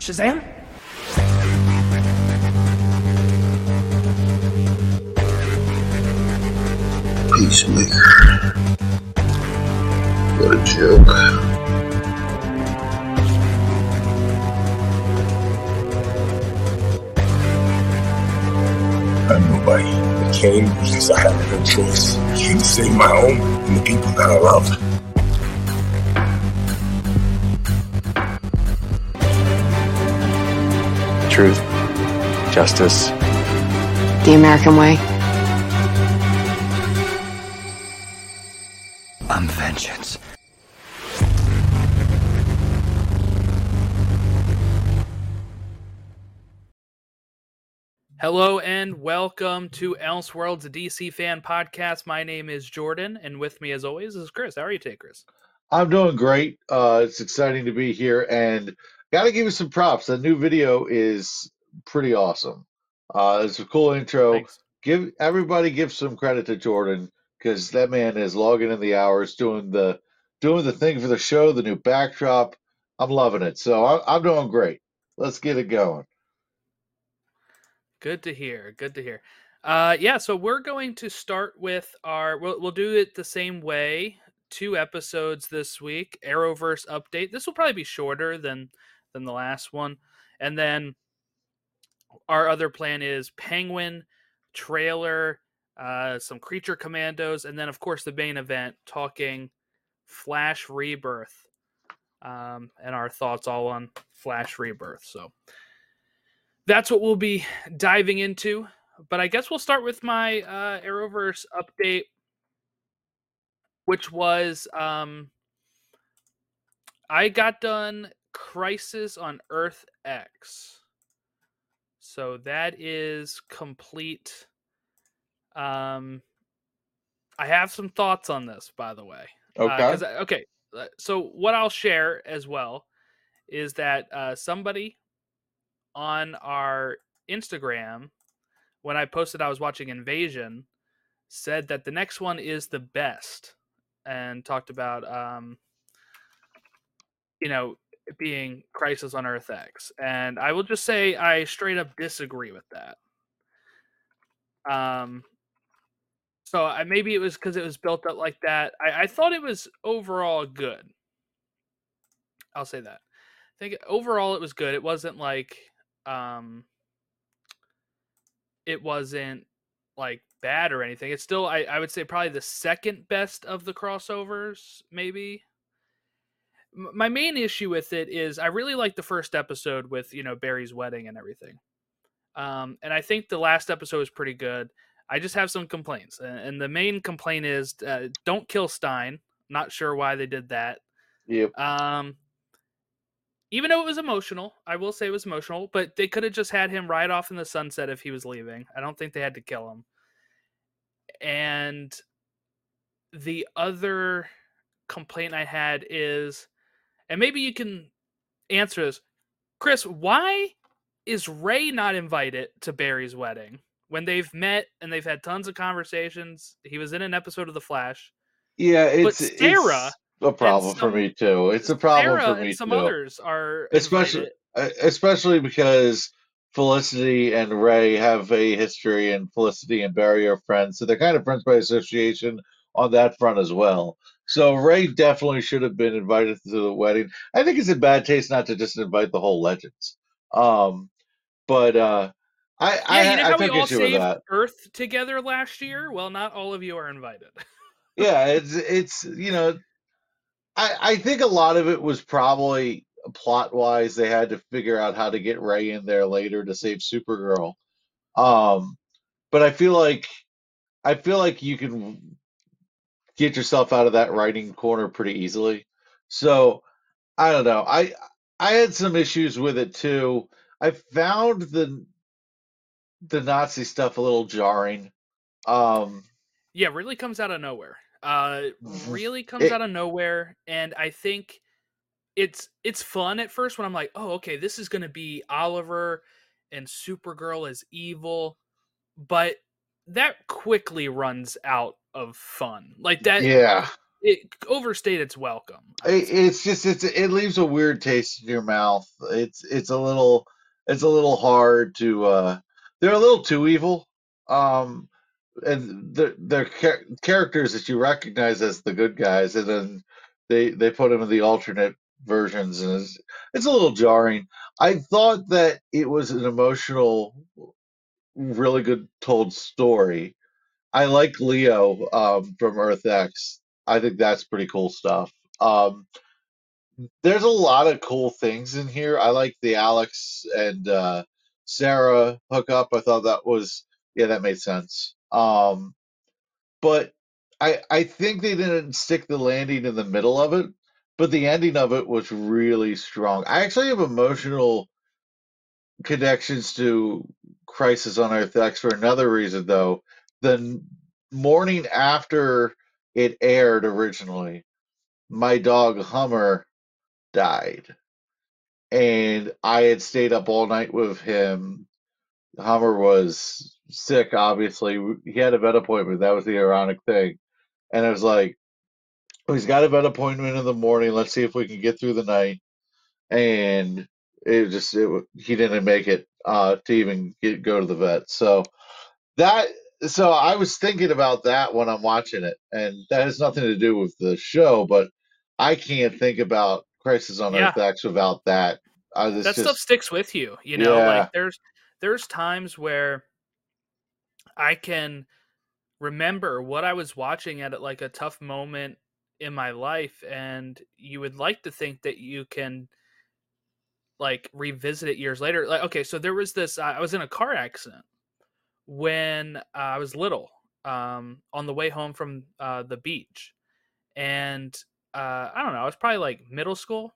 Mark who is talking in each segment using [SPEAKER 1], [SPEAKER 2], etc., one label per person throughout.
[SPEAKER 1] Shazam?
[SPEAKER 2] Peacemaker. What a joke.
[SPEAKER 3] I'm nobody. I came because I had no choice. I came to save my home and the people that I love.
[SPEAKER 4] Truth, justice,
[SPEAKER 5] The American way.
[SPEAKER 1] I'm vengeance.
[SPEAKER 6] Hello and welcome to Elseworlds, a DC fan podcast. My name is Jordan, and with me, as always, is Chris. How are you today, Chris?
[SPEAKER 7] I'm doing great. Uh, it's exciting to be here, and got to give you some props. That new video is pretty awesome. Uh, it's a cool intro.
[SPEAKER 6] Thanks.
[SPEAKER 7] Give everybody give some credit to Jordan because that man is logging in the hours, doing the doing the thing for the show, the new backdrop. I'm loving it. So I, I'm doing great. Let's get it going.
[SPEAKER 6] Good to hear. Good to hear. Uh, yeah, so we're going to start with our. We'll, we'll do it the same way. Two episodes this week. Arrowverse update. This will probably be shorter than than the last one, and then our other plan is Penguin trailer, uh, some Creature Commandos, and then of course the main event, talking Flash Rebirth, um, and our thoughts all on Flash Rebirth. So that's what we'll be diving into. But I guess we'll start with my uh, Arrowverse update, which was um, I got done Crisis on Earth X. So that is complete. Um, I have some thoughts on this, by the way. Uh, I- okay. uh, So what I'll share as well is that uh, somebody on our Instagram, when I posted I was watching Invasion, said that the next one is the best, and talked about um, you know being Crisis on Earth X, and I will just say I straight up disagree with that. Um, so I, maybe it was because it was built up like that. I, I thought it was overall good. I'll say that. I think overall it was good. It wasn't like um it wasn't like bad or anything. It's still I, I would say probably the second best of the crossovers, maybe. My main issue with it is I really like the first episode with, you know, Barry's wedding and everything. Um and I think the last episode was pretty good. I just have some complaints. And the main complaint is uh, don't kill Stein. Not sure why they did that.
[SPEAKER 7] Yep.
[SPEAKER 6] Um, even though it was emotional, I will say it was emotional, but they could have just had him ride off in the sunset if he was leaving. I don't think they had to kill him. And the other complaint I had is, and maybe you can answer this, Chris, why is Ray not invited to Barry's wedding when they've met and they've had tons of conversations? He was in an episode of The Flash.
[SPEAKER 7] Yeah, it's
[SPEAKER 6] Sarah
[SPEAKER 7] it's a problem for me too. It's a problem
[SPEAKER 6] Sarah
[SPEAKER 7] for me
[SPEAKER 6] and some
[SPEAKER 7] too.
[SPEAKER 6] others are
[SPEAKER 7] especially
[SPEAKER 6] invited.
[SPEAKER 7] uh, especially because Felicity and Ray have a history, and Felicity and Barry are friends, so they're kind of friends by association on that front as well. So Ray definitely should have been invited to the wedding. I think it's in bad taste not to just invite the whole Legends. Um, but uh, I
[SPEAKER 6] Yeah,
[SPEAKER 7] I,
[SPEAKER 6] you know
[SPEAKER 7] I
[SPEAKER 6] how we all saved. Earth together last year? Well, not all of you are invited.
[SPEAKER 7] Yeah, it's it's you know, I I think a lot of it was probably plot wise. They had to figure out how to get Ray in there later to save Supergirl. Um, but I feel like I feel like you can get yourself out of that writing corner pretty easily. So I don't know. I I had some issues with it too. I found the the Nazi stuff a little jarring. Um,
[SPEAKER 6] yeah, really comes out of nowhere. Uh
[SPEAKER 7] Mhm.
[SPEAKER 6] really comes
[SPEAKER 7] It-
[SPEAKER 6] out of nowhere and I think it's it's fun at first when I'm like, "Oh, okay, this is going to be Oliver and Supergirl as evil." But that quickly runs out of fun. Like that
[SPEAKER 7] yeah.
[SPEAKER 6] it overstayed its welcome.
[SPEAKER 7] It, it's just it's it leaves a weird taste in your mouth. It's it's a little it's a little hard to uh they're a little too evil. Um and they're, they're char- characters that you recognize as the good guys and then they they put them in the alternate versions and it's, it's a little jarring. I thought that it was an emotional really good told story. I like Leo um, from Earth X. I think that's pretty cool stuff. Um, there's a lot of cool things in here. I like the Alex and uh, Sarah hookup. I thought that was yeah, that made sense. Um, but I I think they didn't stick the landing in the middle of it, but the ending of it was really strong. I actually have emotional connections to Crisis on Earth X for another reason, though. The morning after it aired originally, my dog Hummer died. And I had stayed up all night with him. Hummer was sick, obviously. He had a vet appointment. That was the ironic thing. And I was like, oh, he's got a vet appointment in the morning. Let's see if we can get through the night. And it just, it, he didn't make it uh, to even get, go to the vet. So that, so I was thinking about that when I'm watching it. And that has nothing to do with the show, but I can't think about Crisis on
[SPEAKER 6] Yeah.
[SPEAKER 7] Earth X without that. Uh,
[SPEAKER 6] that
[SPEAKER 7] just,
[SPEAKER 6] stuff sticks with you you know
[SPEAKER 7] Yeah.
[SPEAKER 6] like there's there's times where i can remember what i was watching at like a tough moment in my life and you would like to think that you can like revisit it years later like okay so there was this i was in a car accident when uh, i was little um on the way home from uh the beach and uh i don't know i was probably like middle school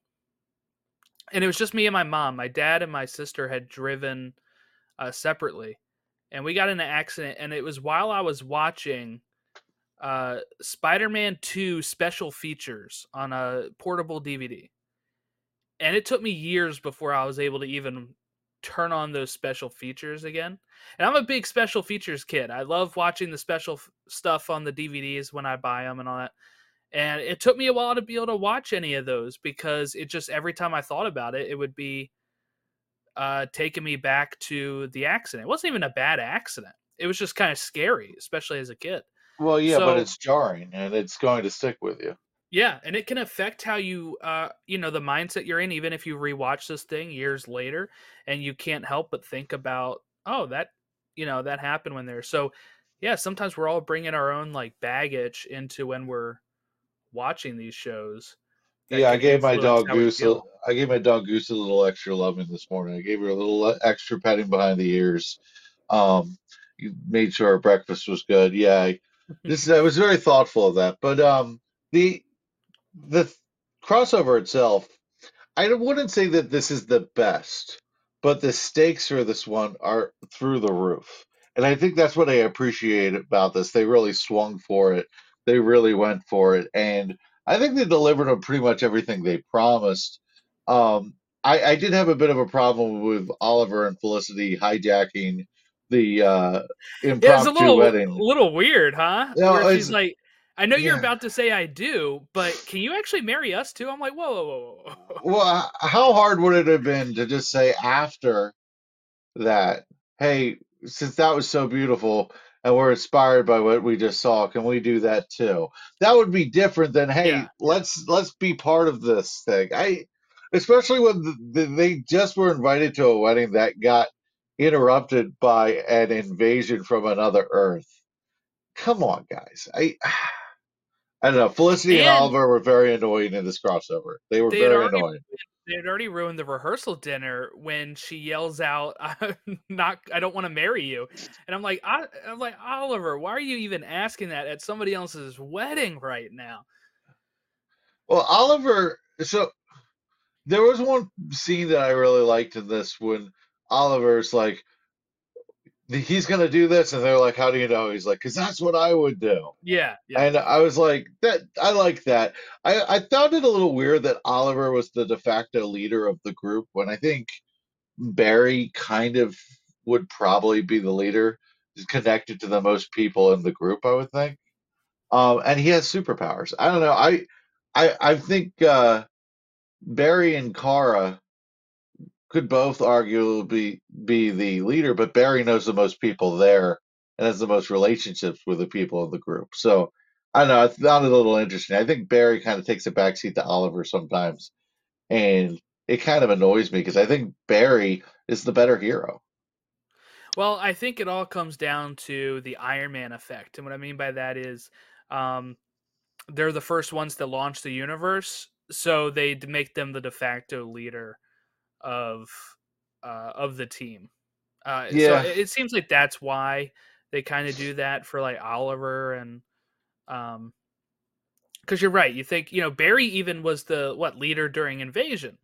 [SPEAKER 6] and it was just me and my mom. My dad and my sister had driven uh, separately, and we got in an accident. And it was while I was watching uh, Spider-Man Two special features on a portable DVD, and it took me years before I was able to even turn on those special features again. And I'm a big special features kid. I love watching the special f- stuff on the DVDs when I buy them and all that. And it took me a while to be able to watch any of those because it just every time I thought about it, it would be uh, taking me back to the accident. It wasn't even a bad accident. It was just kind of scary, especially as a kid.
[SPEAKER 7] well, yeah, but it's jarring and it's going to stick with you.
[SPEAKER 6] Yeah, and it can affect how you, uh, you know, the mindset you're in. Even if you rewatch this thing years later, and you can't help but think about, oh, that, you know, that happened when there. So, yeah, sometimes we're all bringing our own like baggage into when we're watching these shows.
[SPEAKER 7] Yeah, I gave my dog Goose. A. I gave my dog Goose a little extra loving this morning. I gave her a little extra petting behind the ears. Um, you made sure her breakfast was good. Yeah, I, this I was very thoughtful of that. But um, the the crossover itself, I wouldn't say that this is the best, but the stakes for this one are through the roof. And I think that's what I appreciate about this. They really swung for it. They really went for it. And I think they delivered on pretty much everything they promised. Um, I, I did have a bit of a problem with Oliver and Felicity hijacking the uh,
[SPEAKER 6] Yeah, it's a little
[SPEAKER 7] wedding.
[SPEAKER 6] little weird, huh?
[SPEAKER 7] No,
[SPEAKER 6] Where she's like, "I know you're
[SPEAKER 7] yeah.
[SPEAKER 6] about to say I do, but can you actually marry us too?" I'm like, "Whoa, whoa, whoa, whoa, whoa."
[SPEAKER 7] Well, how hard would it have been to just say after that, hey, since that was so beautiful and we're inspired by what we just saw, can we do that too? That would be different than, hey,
[SPEAKER 6] Yeah.
[SPEAKER 7] let's let's be part of this thing. I, especially when the, the, they just were invited to a wedding that got interrupted by an invasion from another Earth. Come on, guys. I. Ah. I don't know. Felicity and,
[SPEAKER 6] And-
[SPEAKER 7] Oliver were very annoying in this crossover. They were
[SPEAKER 6] They
[SPEAKER 7] very
[SPEAKER 6] already-
[SPEAKER 7] annoying.
[SPEAKER 6] They had already ruined the rehearsal dinner when she yells out, "I'm not, I don't want to marry you," and I'm like, I, I'm like, Oliver, why are you even asking that at somebody else's wedding right now?
[SPEAKER 7] Well, Oliver, so there was one scene that I really liked in this when Oliver's like, he's going to do this. And they're like, how do you know? He's like, because that's what I would do.
[SPEAKER 6] Yeah, yeah,
[SPEAKER 7] And I was like, that I like that. I, I found it a little weird that Oliver was the de facto leader of the group when I think Barry kind of would probably be the leader, connected to the most people in the group, I would think. um, and he has superpowers. I don't know. I I I think uh, Barry and Kara could both arguably be the leader, but Barry knows the most people there and has the most relationships with the people in the group. So I don't know. I found it a little interesting. I think Barry kind of takes a backseat to Oliver sometimes, and it kind of annoys me because I think Barry is the better hero.
[SPEAKER 6] Well, I think it all comes down to the Iron Man effect. And what I mean by that is um, they're the first ones to launch the universe, so they make them the de facto leader of uh, of the team. Uh,
[SPEAKER 7] Yeah.
[SPEAKER 6] So it, seems like that's why they kind of do that for like Oliver and um because you're right. You think you know Barry even was the what leader during Invasion,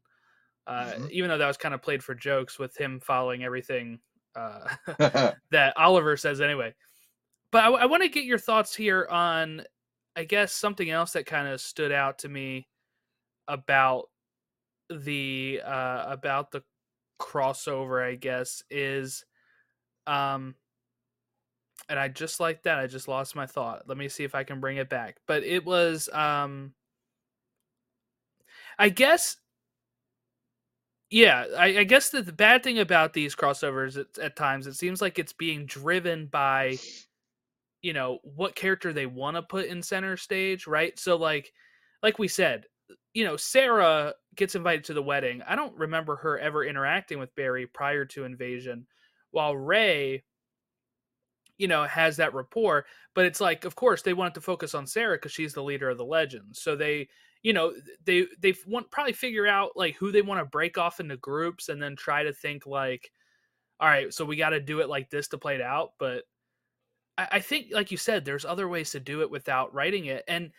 [SPEAKER 6] uh,
[SPEAKER 7] Mhm.
[SPEAKER 6] even though that was kind of played for jokes with him following everything uh, that Oliver says anyway. But I, want to get your thoughts here on, I guess, something else that kind of stood out to me about the uh, about the crossover. I guess is, um, and I just like that. I just lost my thought. Let me see if I can bring it back. But it was, um, I guess yeah, I, I guess the, the bad thing about these crossovers at, at times it seems like it's being driven by, you know, what character they want to put in center stage, right? So like, like we said, you know, Sarah gets invited to the wedding. I don't remember her ever interacting with Barry prior to Invasion, while Ray, you know, has that rapport. But it's like, of course, they wanted to focus on Sarah because she's the leader of the Legends. So they you know they they want probably figure out like who they want to break off into groups and then try to think like all right so we got to do it like this to play it out but I, I think like you said there's other ways to do it without writing it and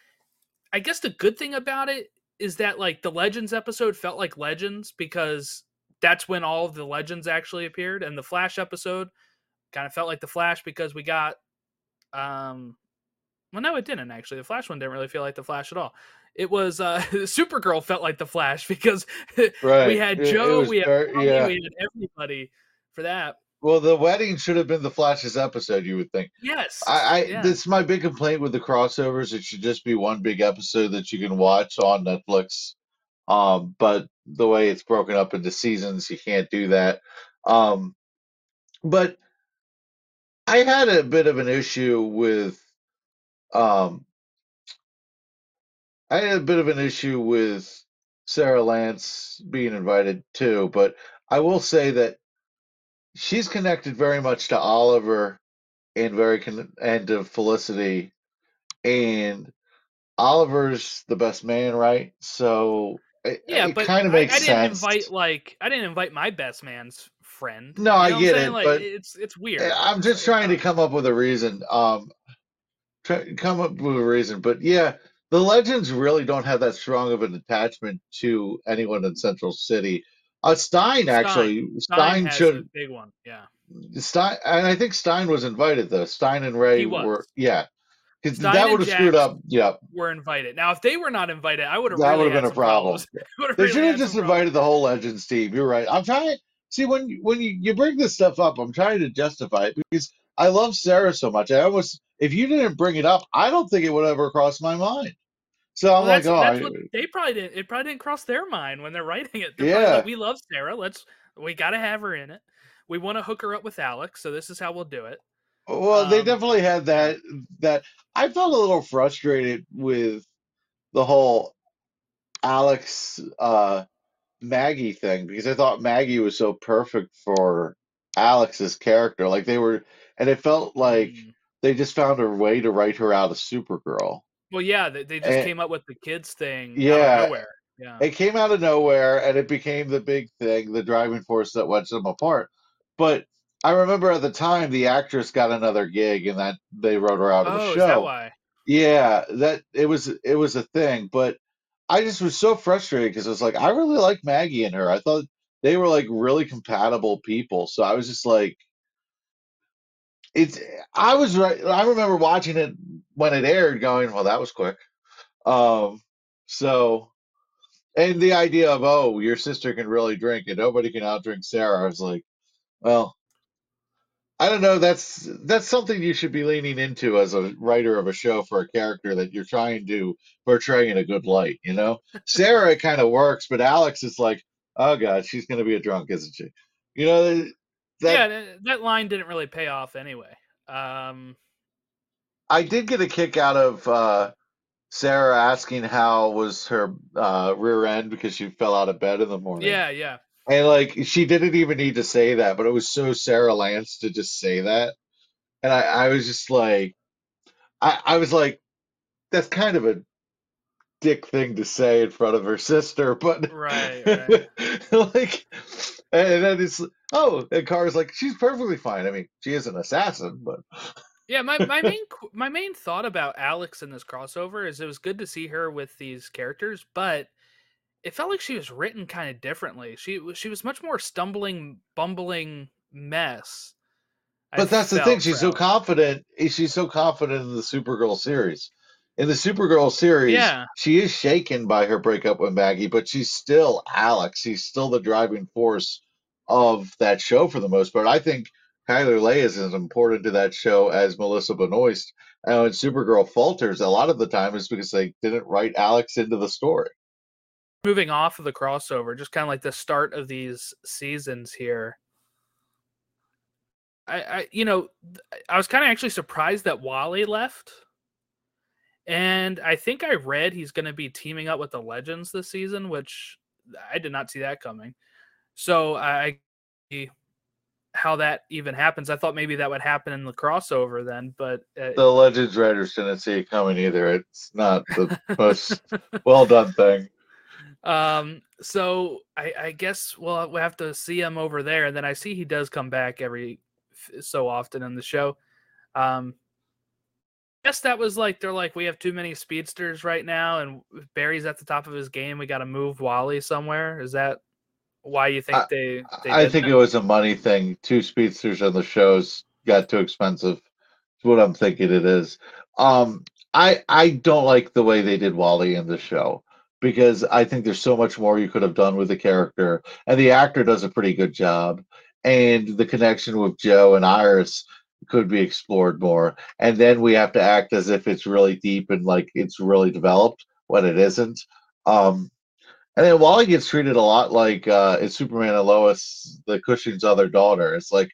[SPEAKER 6] i guess the good thing about it is that like the legends episode felt like legends because that's when all of the legends actually appeared and the flash episode kind of felt like the flash because we got um well no it didn't actually the flash one didn't really feel like the flash at all it was uh Supergirl felt like the Flash because
[SPEAKER 7] right.
[SPEAKER 6] we had Joe, we had
[SPEAKER 7] very-
[SPEAKER 6] Tommy,
[SPEAKER 7] yeah.
[SPEAKER 6] we had everybody for that.
[SPEAKER 7] Well, the wedding should have been the Flash's episode. You would think.
[SPEAKER 6] Yes,
[SPEAKER 7] I, I
[SPEAKER 6] yeah.
[SPEAKER 7] this is my big complaint with the crossovers. It should just be one big episode that you can watch on Netflix. Um, but the way it's broken up into seasons, you can't do that. Um, but I had a bit of an issue with um, I had a bit of an issue with Sarah Lance being invited too. But I will say that she's connected very much to Oliver and very con- and to Felicity, and Oliver's the best man, right? So it,
[SPEAKER 6] yeah,
[SPEAKER 7] it
[SPEAKER 6] but
[SPEAKER 7] kind of makes
[SPEAKER 6] I didn't
[SPEAKER 7] sense.
[SPEAKER 6] invite like I didn't invite my best man's friend.
[SPEAKER 7] No,
[SPEAKER 6] You
[SPEAKER 7] I
[SPEAKER 6] know I'm
[SPEAKER 7] get it,
[SPEAKER 6] Like,
[SPEAKER 7] but
[SPEAKER 6] it's it's weird.
[SPEAKER 7] I'm just trying to come up with a reason. Um, try, come up with a reason, but yeah, the legends really don't have that strong of an attachment to anyone in Central City. Uh, Stein actually,
[SPEAKER 6] Stein
[SPEAKER 7] Stein should
[SPEAKER 6] a big one. Yeah,
[SPEAKER 7] Stein, and I think Stein was invited though. Stein and Ray were, yeah, because
[SPEAKER 6] Stein
[SPEAKER 7] that would have screwed up. Yep,
[SPEAKER 6] we're invited. Now, if they were not invited, I would have
[SPEAKER 7] that
[SPEAKER 6] really
[SPEAKER 7] would have
[SPEAKER 6] had
[SPEAKER 7] been a problem. They
[SPEAKER 6] really
[SPEAKER 7] should have just
[SPEAKER 6] problems.
[SPEAKER 7] invited the whole Legends team. You're right. I'm trying. See, when when you, you bring this stuff up, I'm trying to justify it because I love Sarah so much. I almost, if you didn't bring it up, I don't think it would ever cross my mind. So I'm
[SPEAKER 6] Well,
[SPEAKER 7] like,
[SPEAKER 6] that's,
[SPEAKER 7] oh,
[SPEAKER 6] that's
[SPEAKER 7] I-
[SPEAKER 6] what they probably didn't. It probably didn't cross their mind when they're writing it. They're
[SPEAKER 7] Yeah.
[SPEAKER 6] like, we love Sarah. Let's we got to have her in it. We want to hook her up with Alex, so this is how we'll do it.
[SPEAKER 7] well, they
[SPEAKER 6] um,
[SPEAKER 7] definitely had that. That I felt a little frustrated with the whole Alex uh, Maggie thing because I thought Maggie was so perfect for Alex's character. Like they were, and it felt like
[SPEAKER 6] Mm.
[SPEAKER 7] they just found a way to write her out of Supergirl.
[SPEAKER 6] Well, yeah, they, they just
[SPEAKER 7] And-
[SPEAKER 6] came up with the kids thing out
[SPEAKER 7] Yeah.
[SPEAKER 6] of nowhere. Yeah,
[SPEAKER 7] It came out of nowhere and it became the big thing, the driving force that wedged them apart. But I remember at the time the actress got another gig and that they wrote her out of
[SPEAKER 6] oh,
[SPEAKER 7] the
[SPEAKER 6] is
[SPEAKER 7] show.
[SPEAKER 6] that why?
[SPEAKER 7] Yeah, that it was it was a thing, but I just was so frustrated because I was like, I really like Maggie and her. I thought they were like really compatible people. So I was just like, it's. I was right. I remember watching it when it aired, going, well, that was quick. Um, so and the idea of oh, your sister can really drink and nobody can outdrink Sarah. I was like, well, I don't know. That's that's something you should be leaning into as a writer of a show for a character that you're trying to portray in a good light. You know, Sarah kind of works, but Alex is like, oh god, she's going to be a drunk, isn't she? You know, that
[SPEAKER 6] yeah, that line didn't really pay off anyway. Um,
[SPEAKER 7] I did get a kick out of uh, Sarah asking how was her uh, rear end because she fell out of bed in the morning.
[SPEAKER 6] yeah, yeah.
[SPEAKER 7] And like she didn't even need to say that, but it was so Sarah Lance to just say that. And I, I was just like I, I was like, that's kind of a dick thing to say in front of her sister, but
[SPEAKER 6] Right, right.
[SPEAKER 7] like and then it's oh, and Kara's like, she's perfectly fine. I mean, she is an assassin, but
[SPEAKER 6] Yeah, my, my main my main thought about Alex in this crossover is it was good to see her with these characters, but it felt like she was written kind of differently. She was she was much more stumbling, bumbling mess. I
[SPEAKER 7] But that's the thing. She's so confident. eh, She's so confident in the Supergirl series. In the Supergirl series,
[SPEAKER 6] Yeah.
[SPEAKER 7] she is shaken by her breakup with Maggie, but she's still Alex. She's still the driving force of that show for the most part. I think Chyler Leigh is as important to that show as Melissa Benoist. And when Supergirl falters, a lot of the time is because they didn't write Alex into the story.
[SPEAKER 6] moving off of the crossover, just kind of like the start of these seasons here. I, I you know, I was kind of actually surprised that Wally left. And I think I read he's going to be teaming up with the Legends this season, which I did not see that coming. So I how that even happens. I thought maybe that would happen in the crossover then, but uh,
[SPEAKER 7] The Legends writers didn't see it coming either. It's not the most well done thing.
[SPEAKER 6] Um, so I, I guess we'll we'll have to see him over there, and then I see he does come back every so often in the show. Um, guess that was like they're like we have too many speedsters right now, and Barry's at the top of his game. We got to move Wally somewhere. Is that why you think
[SPEAKER 7] I-
[SPEAKER 6] they? they
[SPEAKER 7] I think
[SPEAKER 6] that?
[SPEAKER 7] it was a money thing. Two speedsters on the shows got too expensive. That's what I'm thinking it is. Um, I I don't like the way they did Wally in the show because I think there's so much more you could have done with the character, and the actor does a pretty good job. And the connection with Joe and Iris could be explored more. And then we have to act as if it's really deep and like it's really developed when it isn't. Um, and then Wally gets treated a lot like uh, in Superman and Lois, the Cushing's other daughter. It's like,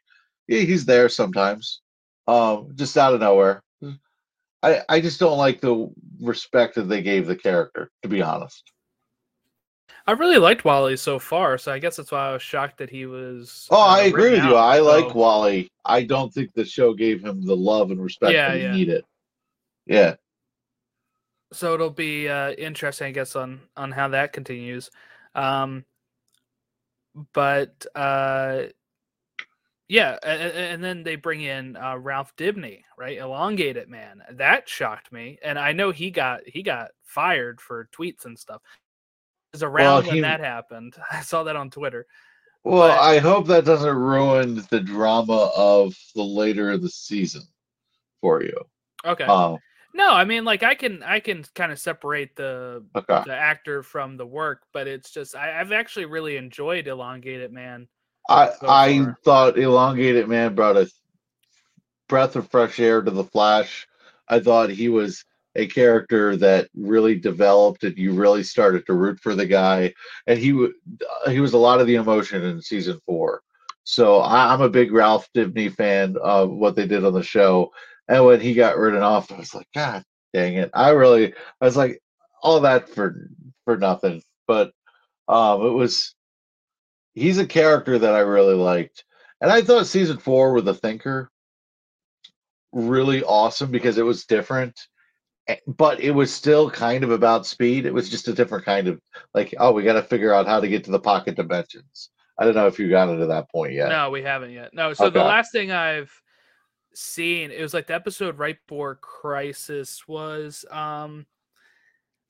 [SPEAKER 7] yeah, he's there sometimes, um, just out of nowhere. I, I just don't like the respect that they gave the character, to be honest.
[SPEAKER 6] I really liked Wally so far, so I guess that's why I was shocked that he was.
[SPEAKER 7] Oh,
[SPEAKER 6] uh,
[SPEAKER 7] I agree with you.
[SPEAKER 6] out,
[SPEAKER 7] I like Wally. I don't think the show gave him the love and respect
[SPEAKER 6] Yeah,
[SPEAKER 7] that he
[SPEAKER 6] yeah.
[SPEAKER 7] needed. Yeah.
[SPEAKER 6] so it'll be uh, interesting, I guess, on on how that continues. Um, but uh, yeah, and, and then they bring in uh, Ralph Dibny, right? Elongated man. That shocked me, and I know he got he got fired for tweets and stuff. Was around when
[SPEAKER 7] he-
[SPEAKER 6] that happened. I saw that on Twitter.
[SPEAKER 7] Well,
[SPEAKER 6] But-
[SPEAKER 7] I hope that doesn't ruin the drama of the later of the season for you.
[SPEAKER 6] Okay.
[SPEAKER 7] Um,
[SPEAKER 6] no, I mean, like I can I can kind of separate the
[SPEAKER 7] okay.
[SPEAKER 6] the actor from the work, but it's just I, I've actually really enjoyed Elongated Man.
[SPEAKER 7] I
[SPEAKER 6] so
[SPEAKER 7] I thought Elongated Man brought a breath of fresh air to the Flash. I thought he was a character that really developed, and you really started to root for the guy. And he uh, he was a lot of the emotion in season four. So I, I'm a big Ralph Dibny fan of what they did on the show. And when he got written off, I was like, God dang it! I really, I was like, all that for for nothing. But um, it was he's a character that I really liked. And I thought season four with the Thinker really awesome because it was different, but it was still kind of about speed. It was just a different kind of like, oh, we got to figure out how to get to the pocket dimensions. I don't know if you got into that point yet.
[SPEAKER 6] No, we haven't yet. No, so the last thing I've seen it was like the episode right before Crisis was um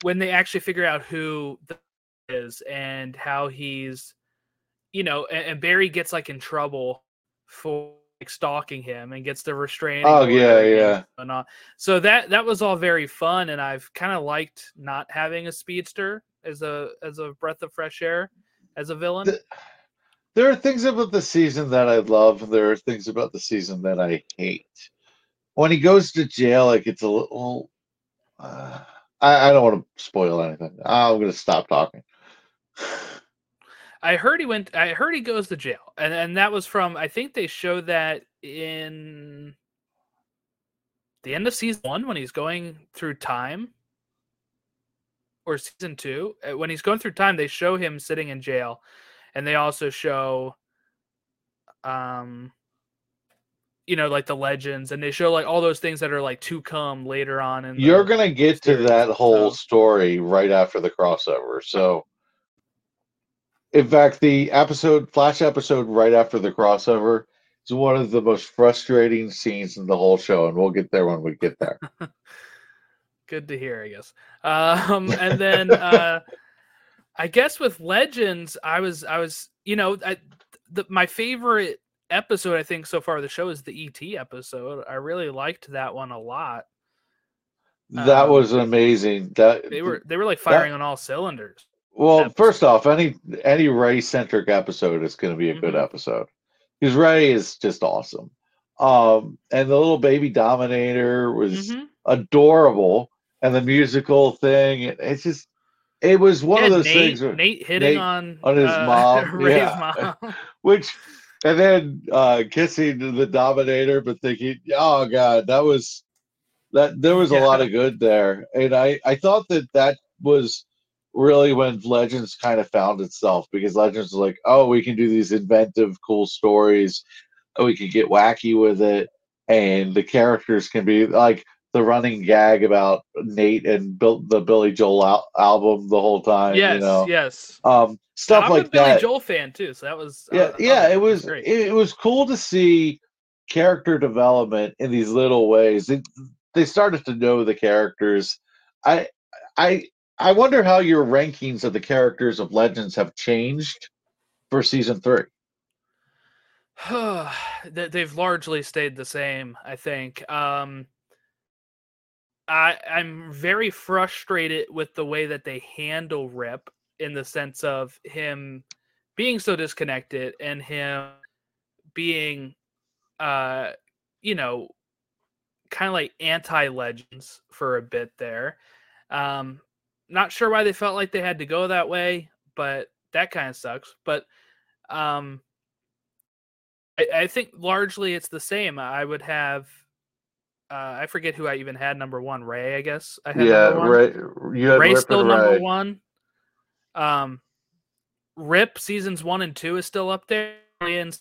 [SPEAKER 6] when they actually figure out who the is and how he's you know and, and Barry gets like in trouble for stalking him and gets the restraining
[SPEAKER 7] Oh, yeah, yeah.
[SPEAKER 6] and all. so that that was all very fun and I've kind of liked not having a speedster as a as a breath of fresh air as a villain
[SPEAKER 7] The- there are things about the season that I love, there are things about the season that I hate. When he goes to jail, it gets a little. Uh, I, I don't want to spoil anything. I'm going to stop talking.
[SPEAKER 6] I heard he went. I heard he goes to jail, and and that was from. I think they show that in the end of season one when he's going through time, or season two uh, when he's going through time. They show him sitting in jail, and they also show, um, you know, like the legends, and they show like all those things that are like to come later on. And
[SPEAKER 7] You're going to get to that whole
[SPEAKER 6] so-
[SPEAKER 7] story right after the crossover. So, in fact, the episode, Flash episode right after the crossover is one of the most frustrating scenes in the whole show, and we'll get there when we get there.
[SPEAKER 6] good to hear i guess um and then uh i guess with legends i was i was you know I, the, my favorite episode i think so far of the show is the et episode i really liked that one a lot
[SPEAKER 7] that
[SPEAKER 6] Um,
[SPEAKER 7] was amazing. That
[SPEAKER 6] they were they were like firing on all cylinders
[SPEAKER 7] Well,
[SPEAKER 6] episode.
[SPEAKER 7] first off, any any Ray centric episode is going to be a good
[SPEAKER 6] Mhm.
[SPEAKER 7] episode because Ray is just awesome. Um, and the little baby Dominator was
[SPEAKER 6] Mhm.
[SPEAKER 7] adorable, and the musical thing. it- It's just, it was one of those
[SPEAKER 6] nate,
[SPEAKER 7] things where,
[SPEAKER 6] nate hitting
[SPEAKER 7] Nate
[SPEAKER 6] on
[SPEAKER 7] on his
[SPEAKER 6] uh,
[SPEAKER 7] mom,
[SPEAKER 6] Ray's
[SPEAKER 7] yeah.
[SPEAKER 6] mom
[SPEAKER 7] which, and then uh kissing the Dominator, but thinking, oh god, that was that there was a lot of good there, and I I thought that that was really when Legends kind of found itself because Legends was like, oh, we can do these inventive, cool stories, and we can get wacky with it, and the characters can be like the running gag about Nate and Bill, the Billy Joel al- album the whole time,
[SPEAKER 6] yes
[SPEAKER 7] you know,
[SPEAKER 6] yes
[SPEAKER 7] um, stuff
[SPEAKER 6] I'm
[SPEAKER 7] like
[SPEAKER 6] a Billy
[SPEAKER 7] that.
[SPEAKER 6] Joel fan too, so that was
[SPEAKER 7] Yeah,
[SPEAKER 6] uh,
[SPEAKER 7] yeah,
[SPEAKER 6] uh,
[SPEAKER 7] it was
[SPEAKER 6] great.
[SPEAKER 7] it, it was cool to see character development in these little ways. It, they started to know the characters. I I I wonder how your rankings of the characters of Legends have changed for season three.
[SPEAKER 6] They- they've largely stayed the same i think um i i'm very frustrated with the way that they handle rip in the sense of him being so disconnected and him being uh you know kind of like anti legends for a bit there um not sure why they felt like they had to go that way but that kind of sucks but um I, I think largely it's the same. I would have, uh, I forget who I even had number one. Ray, I guess. I had number one.
[SPEAKER 7] Ray, you had
[SPEAKER 6] Ray
[SPEAKER 7] Rip
[SPEAKER 6] still number
[SPEAKER 7] Ray.
[SPEAKER 6] one. Um, Rip seasons one and two is still up there. And,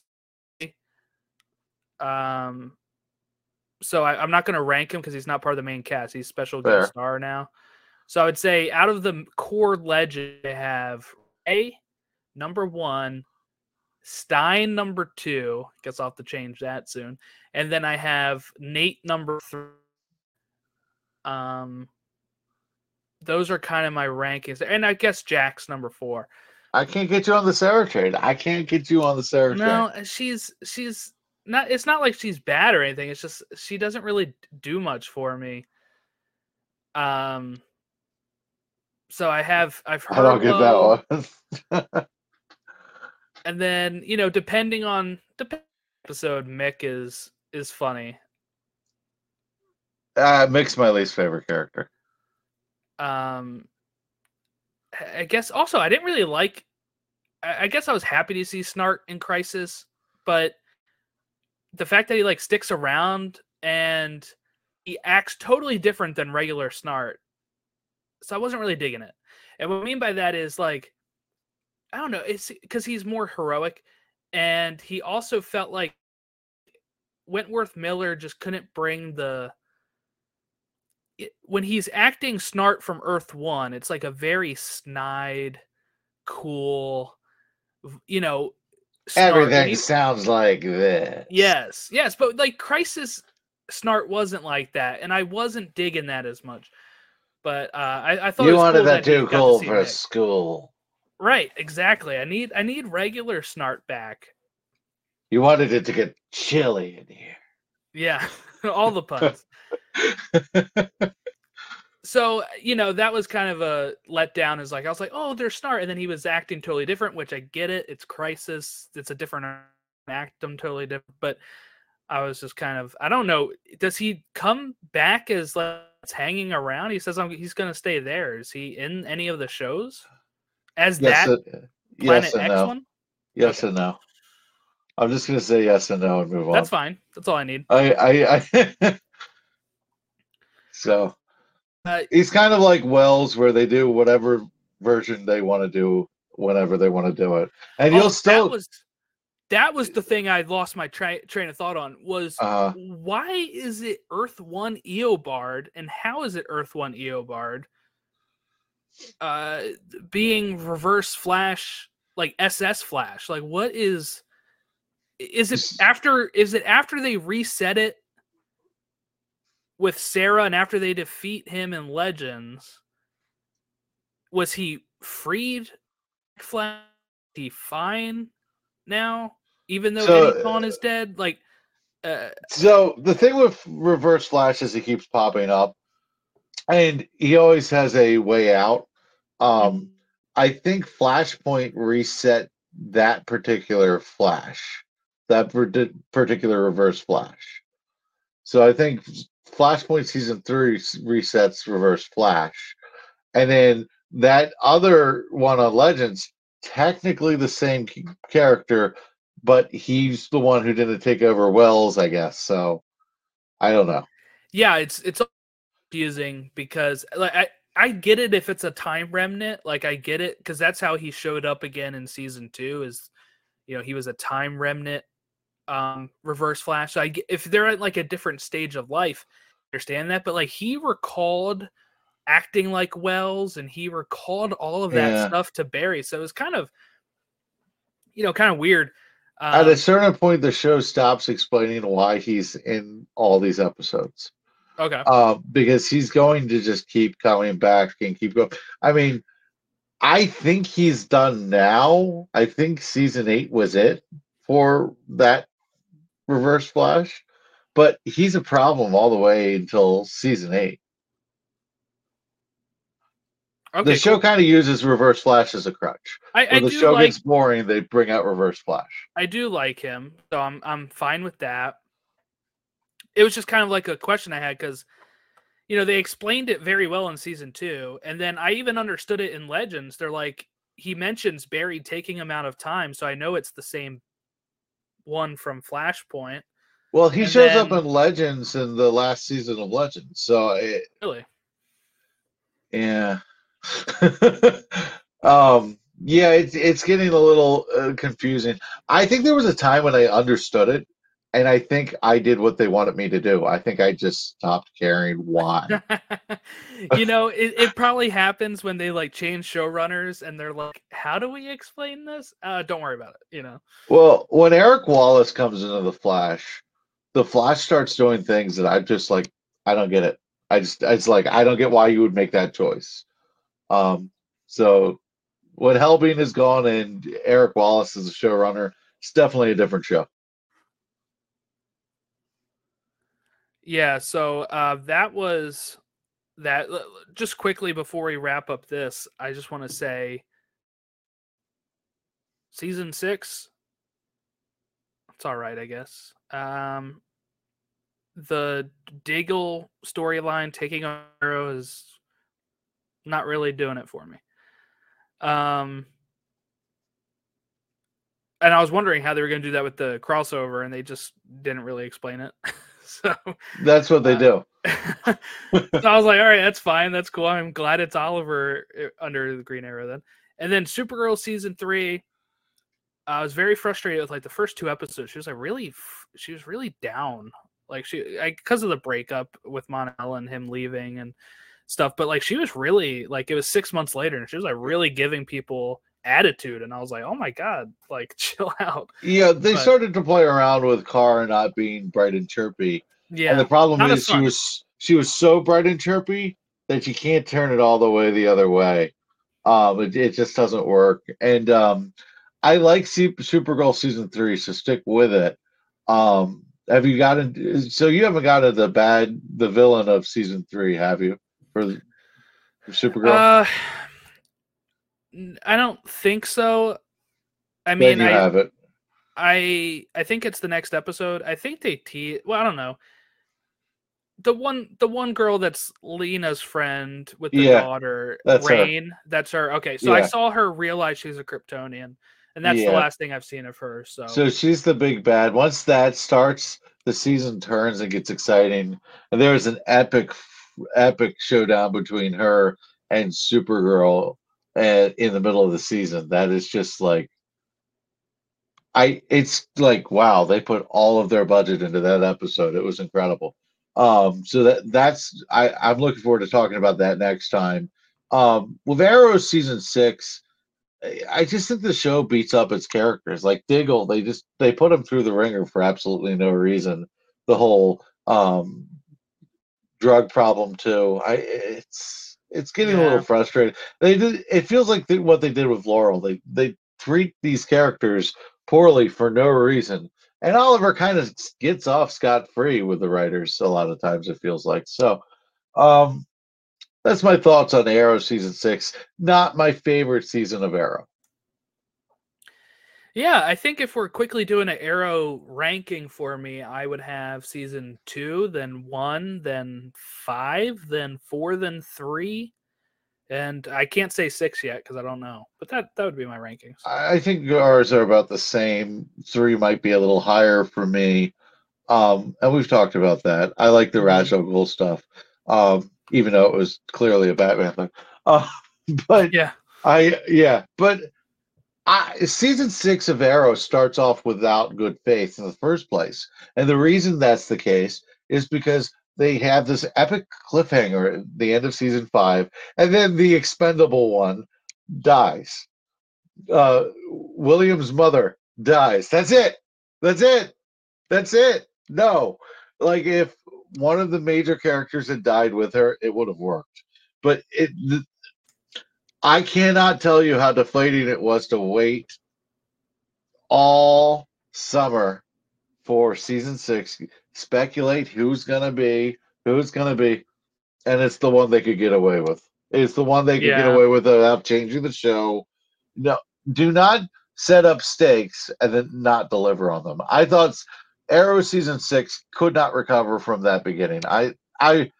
[SPEAKER 6] um, so I, I'm not going to rank him because he's not part of the main cast. He's special
[SPEAKER 7] Fair.
[SPEAKER 6] guest star now. So I would say out of the core legend, I have A, number one, Stein number two. Guess I'll have to change that soon. And then I have Nate number three. Um, those are kind of my rankings, and I guess Jax number four.
[SPEAKER 7] I can't get you on the Sarah trade. I can't get you on the Sarah
[SPEAKER 6] No,
[SPEAKER 7] train.
[SPEAKER 6] uh, she's she's not. It's not like she's bad or anything. It's just she doesn't really do much for me. Um. So I have I've heard
[SPEAKER 7] I don't get
[SPEAKER 6] low,
[SPEAKER 7] that one.
[SPEAKER 6] and then you know depending on the episode, Mick is is funny.
[SPEAKER 7] uh, Mick's my least favorite character.
[SPEAKER 6] um I- guess also I didn't really like I guess I was happy to see Snart in Crisis, but the fact that he like sticks around and he acts totally different than regular Snart. So I wasn't really digging it. And what I mean by that is like I don't know, it's because he's more heroic and he also felt like Wentworth Miller just couldn't bring the it, when he's acting Snart from Earth One, it's like a very snide, cool, you know. Snart.
[SPEAKER 7] Everything
[SPEAKER 6] he-
[SPEAKER 7] sounds like this.
[SPEAKER 6] yes, yes, but like Crisis Snart wasn't like that, and I wasn't digging that as much. But uh, I, I thought
[SPEAKER 7] You wanted
[SPEAKER 6] cool
[SPEAKER 7] that too cool for
[SPEAKER 6] Nick.
[SPEAKER 7] school.
[SPEAKER 6] Right, exactly. I need I need regular Snart back.
[SPEAKER 7] You wanted it to get chilly in here.
[SPEAKER 6] Yeah, all the puns. so you know that was kind of a letdown. Is like I was like, oh, there's Snart, and then he was acting totally different, which I get it. It's Crisis. It's a different act. I'm totally different, but I was just kind of I don't know. Does he come back as like hanging around? He says I'm, he's going to stay there. Is he in any of the shows as
[SPEAKER 7] Yes,
[SPEAKER 6] that
[SPEAKER 7] uh,
[SPEAKER 6] Planet
[SPEAKER 7] yes and
[SPEAKER 6] X
[SPEAKER 7] no.
[SPEAKER 6] one?
[SPEAKER 7] Yes
[SPEAKER 6] Okay.
[SPEAKER 7] and no. I'm just gonna say yes and no and move on.
[SPEAKER 6] That's fine. That's all I need.
[SPEAKER 7] I, I, I so
[SPEAKER 6] Uh,
[SPEAKER 7] he's kind of like Wells, where they do whatever version they want to do whenever they want to do it, and
[SPEAKER 6] oh,
[SPEAKER 7] you'll still.
[SPEAKER 6] that was that was the thing I lost my tra- train of thought on was
[SPEAKER 7] uh,
[SPEAKER 6] why is it Earth One Eobard and how is it Earth One Eobard uh being reverse flash like SS flash? Like what is is it after is it after they reset it with Sarah and after they defeat him in Legends was he freed flash? He fine now even though
[SPEAKER 7] So,
[SPEAKER 6] Eddie is dead like uh
[SPEAKER 7] so the thing with Reverse Flash is he keeps popping up, and he always has a way out. Um, I think Flashpoint reset that particular Flash, that particular Reverse Flash. So I think Flashpoint season three resets Reverse Flash, and then that other one on Legends, technically the same character, but he's the one who didn't take over Wells, I guess. So I don't know.
[SPEAKER 6] yeah it's it's confusing because like i i get it if it's a time remnant like i get it because that's how he showed up again in season two is you know he was a time remnant um reverse flash so i get, if they're at like a different stage of life I understand that but like he recalled acting like wells and he recalled all of that
[SPEAKER 7] Yeah.
[SPEAKER 6] stuff to barry so it was kind of you know kind of weird
[SPEAKER 7] At
[SPEAKER 6] um,
[SPEAKER 7] a certain point, the show stops explaining why he's in all these episodes.
[SPEAKER 6] okay
[SPEAKER 7] uh, because he's going to just keep coming back and keep going. I mean, I think he's done now. I think season eight was it for that Reverse Flash, but he's a problem all the way until season eight.
[SPEAKER 6] Okay
[SPEAKER 7] the show
[SPEAKER 6] cool.
[SPEAKER 7] kind of uses Reverse Flash as a crutch.
[SPEAKER 6] i, I
[SPEAKER 7] When the show
[SPEAKER 6] like
[SPEAKER 7] gets boring, they bring out Reverse Flash.
[SPEAKER 6] I do like him, so I'm I'm fine with that. It was just kind of like a question I had because, you know, they explained it very well in season two, and then I even understood it in Legends. They're like he mentions Barry taking him out of time, so I know it's the same one from Flashpoint.
[SPEAKER 7] Well, he
[SPEAKER 6] And
[SPEAKER 7] shows up in Legends in the last season of Legends, so it,
[SPEAKER 6] Really?
[SPEAKER 7] Yeah. um yeah, it's it's getting a little uh, confusing. I think there was a time when I understood it and I think I did what they wanted me to do. I think I just stopped caring why.
[SPEAKER 6] you know, it, it probably happens when they like change showrunners and they're like, "How do we explain this?" Uh, don't worry about it. You know.
[SPEAKER 7] well, when Eric Wallace comes into the Flash, the Flash starts doing things that I just like I don't get it. I just it's like I don't get why you would make that choice. Um so when Helbing is gone and Eric Wallace is a showrunner, it's definitely a different show.
[SPEAKER 6] Yeah, so uh, that was that. Just quickly before we wrap up this, I just want to say season six. It's all right, I guess. Um, the Diggle storyline taking on Arrow is not really doing it for me. Um, and I was wondering how they were going to do that with the crossover, and they just didn't really explain it. so
[SPEAKER 7] That's what they
[SPEAKER 6] Uh,
[SPEAKER 7] do.
[SPEAKER 6] so I was like, all right, that's fine. That's cool. I'm glad it's Oliver uh, under the Green Arrow then. And then Supergirl season three, I was very frustrated with like the first two episodes. She was like really, she was really down. Like she, because of the breakup with Mon-El and him leaving and stuff. But like she was really like it was six months later, and she was like really giving people attitude. And I was like, oh my god, like chill out.
[SPEAKER 7] Yeah, they
[SPEAKER 6] but-
[SPEAKER 7] started to play around with Kara not being bright and chirpy.
[SPEAKER 6] Yeah,
[SPEAKER 7] And the problem is she was she was so bright and chirpy that you can't turn it all the way the other way. Um, it, it just doesn't work. And um, I like Supergirl season three, so stick with it. Um, have you gotten? So you haven't gotten the bad, the villain of season three, have you? For Supergirl?
[SPEAKER 6] Uh, I don't think so. I mean, I,
[SPEAKER 7] have it.
[SPEAKER 6] I I think it's the next episode. I think they te well, I don't know. The one the one girl that's Lena's friend with the
[SPEAKER 7] Yeah,
[SPEAKER 6] daughter,
[SPEAKER 7] that's her.
[SPEAKER 6] Reign, that's her. Okay, so I saw her realize she's a Kryptonian, and that's the last thing I've seen of her. So,
[SPEAKER 7] So she's the big bad. Once that starts, the season turns and gets exciting. And there's an epic, epic showdown between her and Supergirl uh, in the middle of the season. That is just like, I. It's like wow, they put all of their budget into that episode. It was incredible. Um, so that that's I. I'm looking forward to talking about that next time. Um, with Arrow season six. I- just think the show beats up its characters. Like Diggle, they just they put him through the ringer for absolutely no reason. The whole um drug problem too. I it's it's getting a little frustrating. They did it feels like they, what they did with Laurel. They they treat these characters poorly for no reason. And Oliver kind of gets off scot free with the writers a lot of times it feels like. So um that's my thoughts on Arrow season six. Not my favorite season of Arrow.
[SPEAKER 6] Yeah, I think if we're quickly doing an arrow ranking for me, I would have season two, then one, then five, then four, then three, and I can't say six yet because I don't know. But that that would be my rankings.
[SPEAKER 7] I think ours are about the same. Three might be a little higher for me. Um, and we've talked about that. I like the
[SPEAKER 6] Mhm.
[SPEAKER 7] Ra's al Ghul stuff, um, even though it was clearly a Batman thing. Uh, but
[SPEAKER 6] Yeah.
[SPEAKER 7] I yeah, but I, season six of Arrow starts off without good faith in the first place, and the reason that's the case is because they have this epic cliffhanger at the end of season five, and then the expendable one dies. Uh, William's mother dies. That's it. That's it. That's it. No, like if one of the major characters had died with her, it would have worked. But it, I cannot tell you how deflating it was to wait all summer for season six, speculate who's gonna be, who's gonna be, and it's the one they could get away with. It's the one they could get away with without changing the show. No, do not set up stakes and then not deliver on them. I thought Arrow season six could not recover from that beginning. I, I,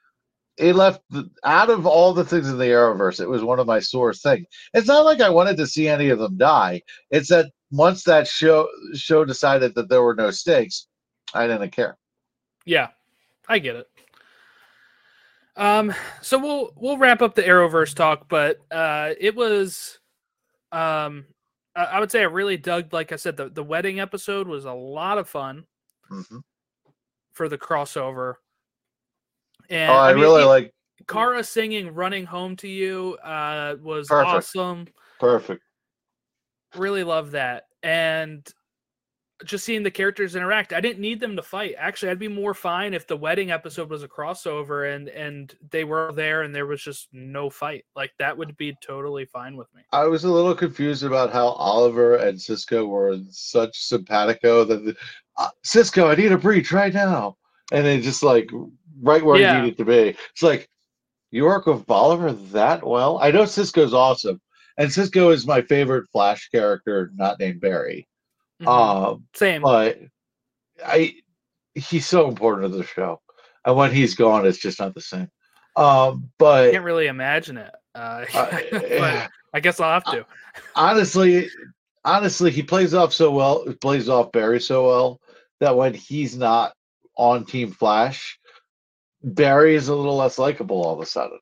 [SPEAKER 7] it left the, out of all the things in the Arrowverse. It was one of my sore things. It's not like I wanted to see any of them die. It's that once that show show decided that there were no stakes, I didn't care.
[SPEAKER 6] Yeah, I get it. Um, so we'll we'll wrap up the Arrowverse talk, but uh, it was, um, I, I would say I really dug. Like I said, the the wedding episode was a lot of fun
[SPEAKER 7] Mhm.
[SPEAKER 6] for the crossover. And
[SPEAKER 7] Oh, I,
[SPEAKER 6] mean,
[SPEAKER 7] really
[SPEAKER 6] e-
[SPEAKER 7] like
[SPEAKER 6] Kara singing "Running Home to You" uh, was
[SPEAKER 7] Perfect.
[SPEAKER 6] awesome.
[SPEAKER 7] perfect.
[SPEAKER 6] Really love that, and just seeing the characters interact. I didn't need them to fight. Actually, I'd be more fine if the wedding episode was a crossover and and they were there and there was just no fight. Like that would be totally fine with me.
[SPEAKER 7] I was a little confused about how Oliver and Cisco were in such simpatico that the, uh, Cisco, I need a breach right now, and then just like right where
[SPEAKER 6] Yeah.
[SPEAKER 7] he needed to be. It's like you work with Oliver that well. I know Cisco's awesome, and Cisco is my favorite Flash character, not named Barry.
[SPEAKER 6] Mhm.
[SPEAKER 7] Um,
[SPEAKER 6] Same.
[SPEAKER 7] but I he's so important to the show, and when he's gone, it's just not the same. Um, but I
[SPEAKER 6] Can't really imagine it. Uh,
[SPEAKER 7] uh,
[SPEAKER 6] but I guess I'll have to.
[SPEAKER 7] honestly, honestly, he plays off so well, plays off Barry so well that when he's not on Team Flash, Barry is a little less likable all of a sudden.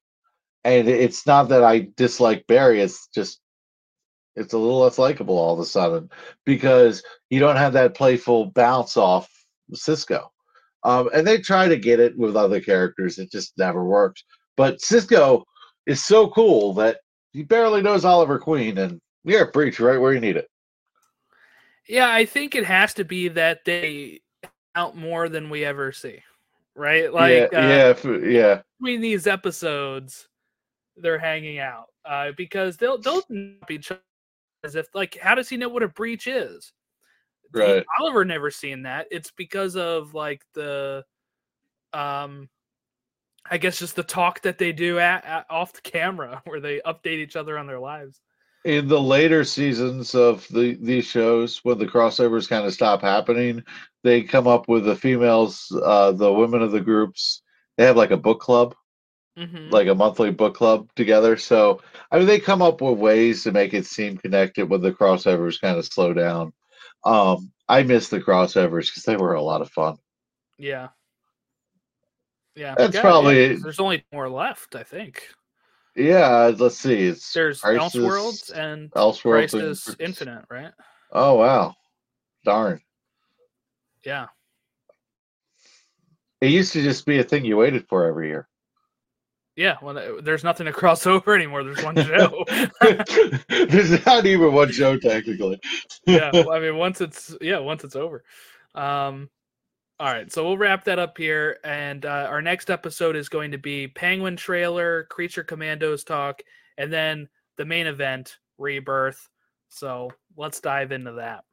[SPEAKER 7] And it's not that I dislike Barry; it's just it's a little less likable all of a sudden because you don't have that playful bounce off Cisco. Um, and they try to get it with other characters, it just never works. But Cisco is so cool that he barely knows Oliver Queen, and you're breach right where you need it.
[SPEAKER 6] Yeah, I think it has to be that they out more than we ever see. Right? Like
[SPEAKER 7] yeah,
[SPEAKER 6] uh,
[SPEAKER 7] yeah, yeah.
[SPEAKER 6] between these episodes, they're hanging out uh, because they'll they'll other as if like how does he know what a breach is?
[SPEAKER 7] Right.
[SPEAKER 6] Oliver never seen that. It's because of like the um I guess just the talk that they do at, at off the camera, where they update each other on their lives.
[SPEAKER 7] in the later seasons of the these shows when the crossovers kind of stop happening they come up with the females uh the women of the groups they have like a book club
[SPEAKER 6] hmm
[SPEAKER 7] like a monthly book club together so i mean they come up with ways to make it seem connected when the crossovers kind of slow down um i miss the crossovers because they were a lot of fun
[SPEAKER 6] Yeah. Yeah.
[SPEAKER 7] That's
[SPEAKER 6] Yeah,
[SPEAKER 7] probably-
[SPEAKER 6] 'cause There's only more left, I think.
[SPEAKER 7] yeah let's see it's
[SPEAKER 6] There's
[SPEAKER 7] Crisis,
[SPEAKER 6] Elseworlds and
[SPEAKER 7] Elseworlds and
[SPEAKER 6] Crisis
[SPEAKER 7] Crisis.
[SPEAKER 6] Infinite, right?
[SPEAKER 7] oh wow darn
[SPEAKER 6] Yeah.
[SPEAKER 7] it used to just be a thing you waited for every year
[SPEAKER 6] Yeah. Well, uh, there's nothing to cross over anymore. There's one show.
[SPEAKER 7] There's not even one show technically.
[SPEAKER 6] yeah. Well, I mean, once it's yeah, once it's over. Um, all right, so we'll wrap that up here, and uh, our next episode is going to be Penguin trailer, Creature Commandos talk, and then the main event, Rebirth. So let's dive into that.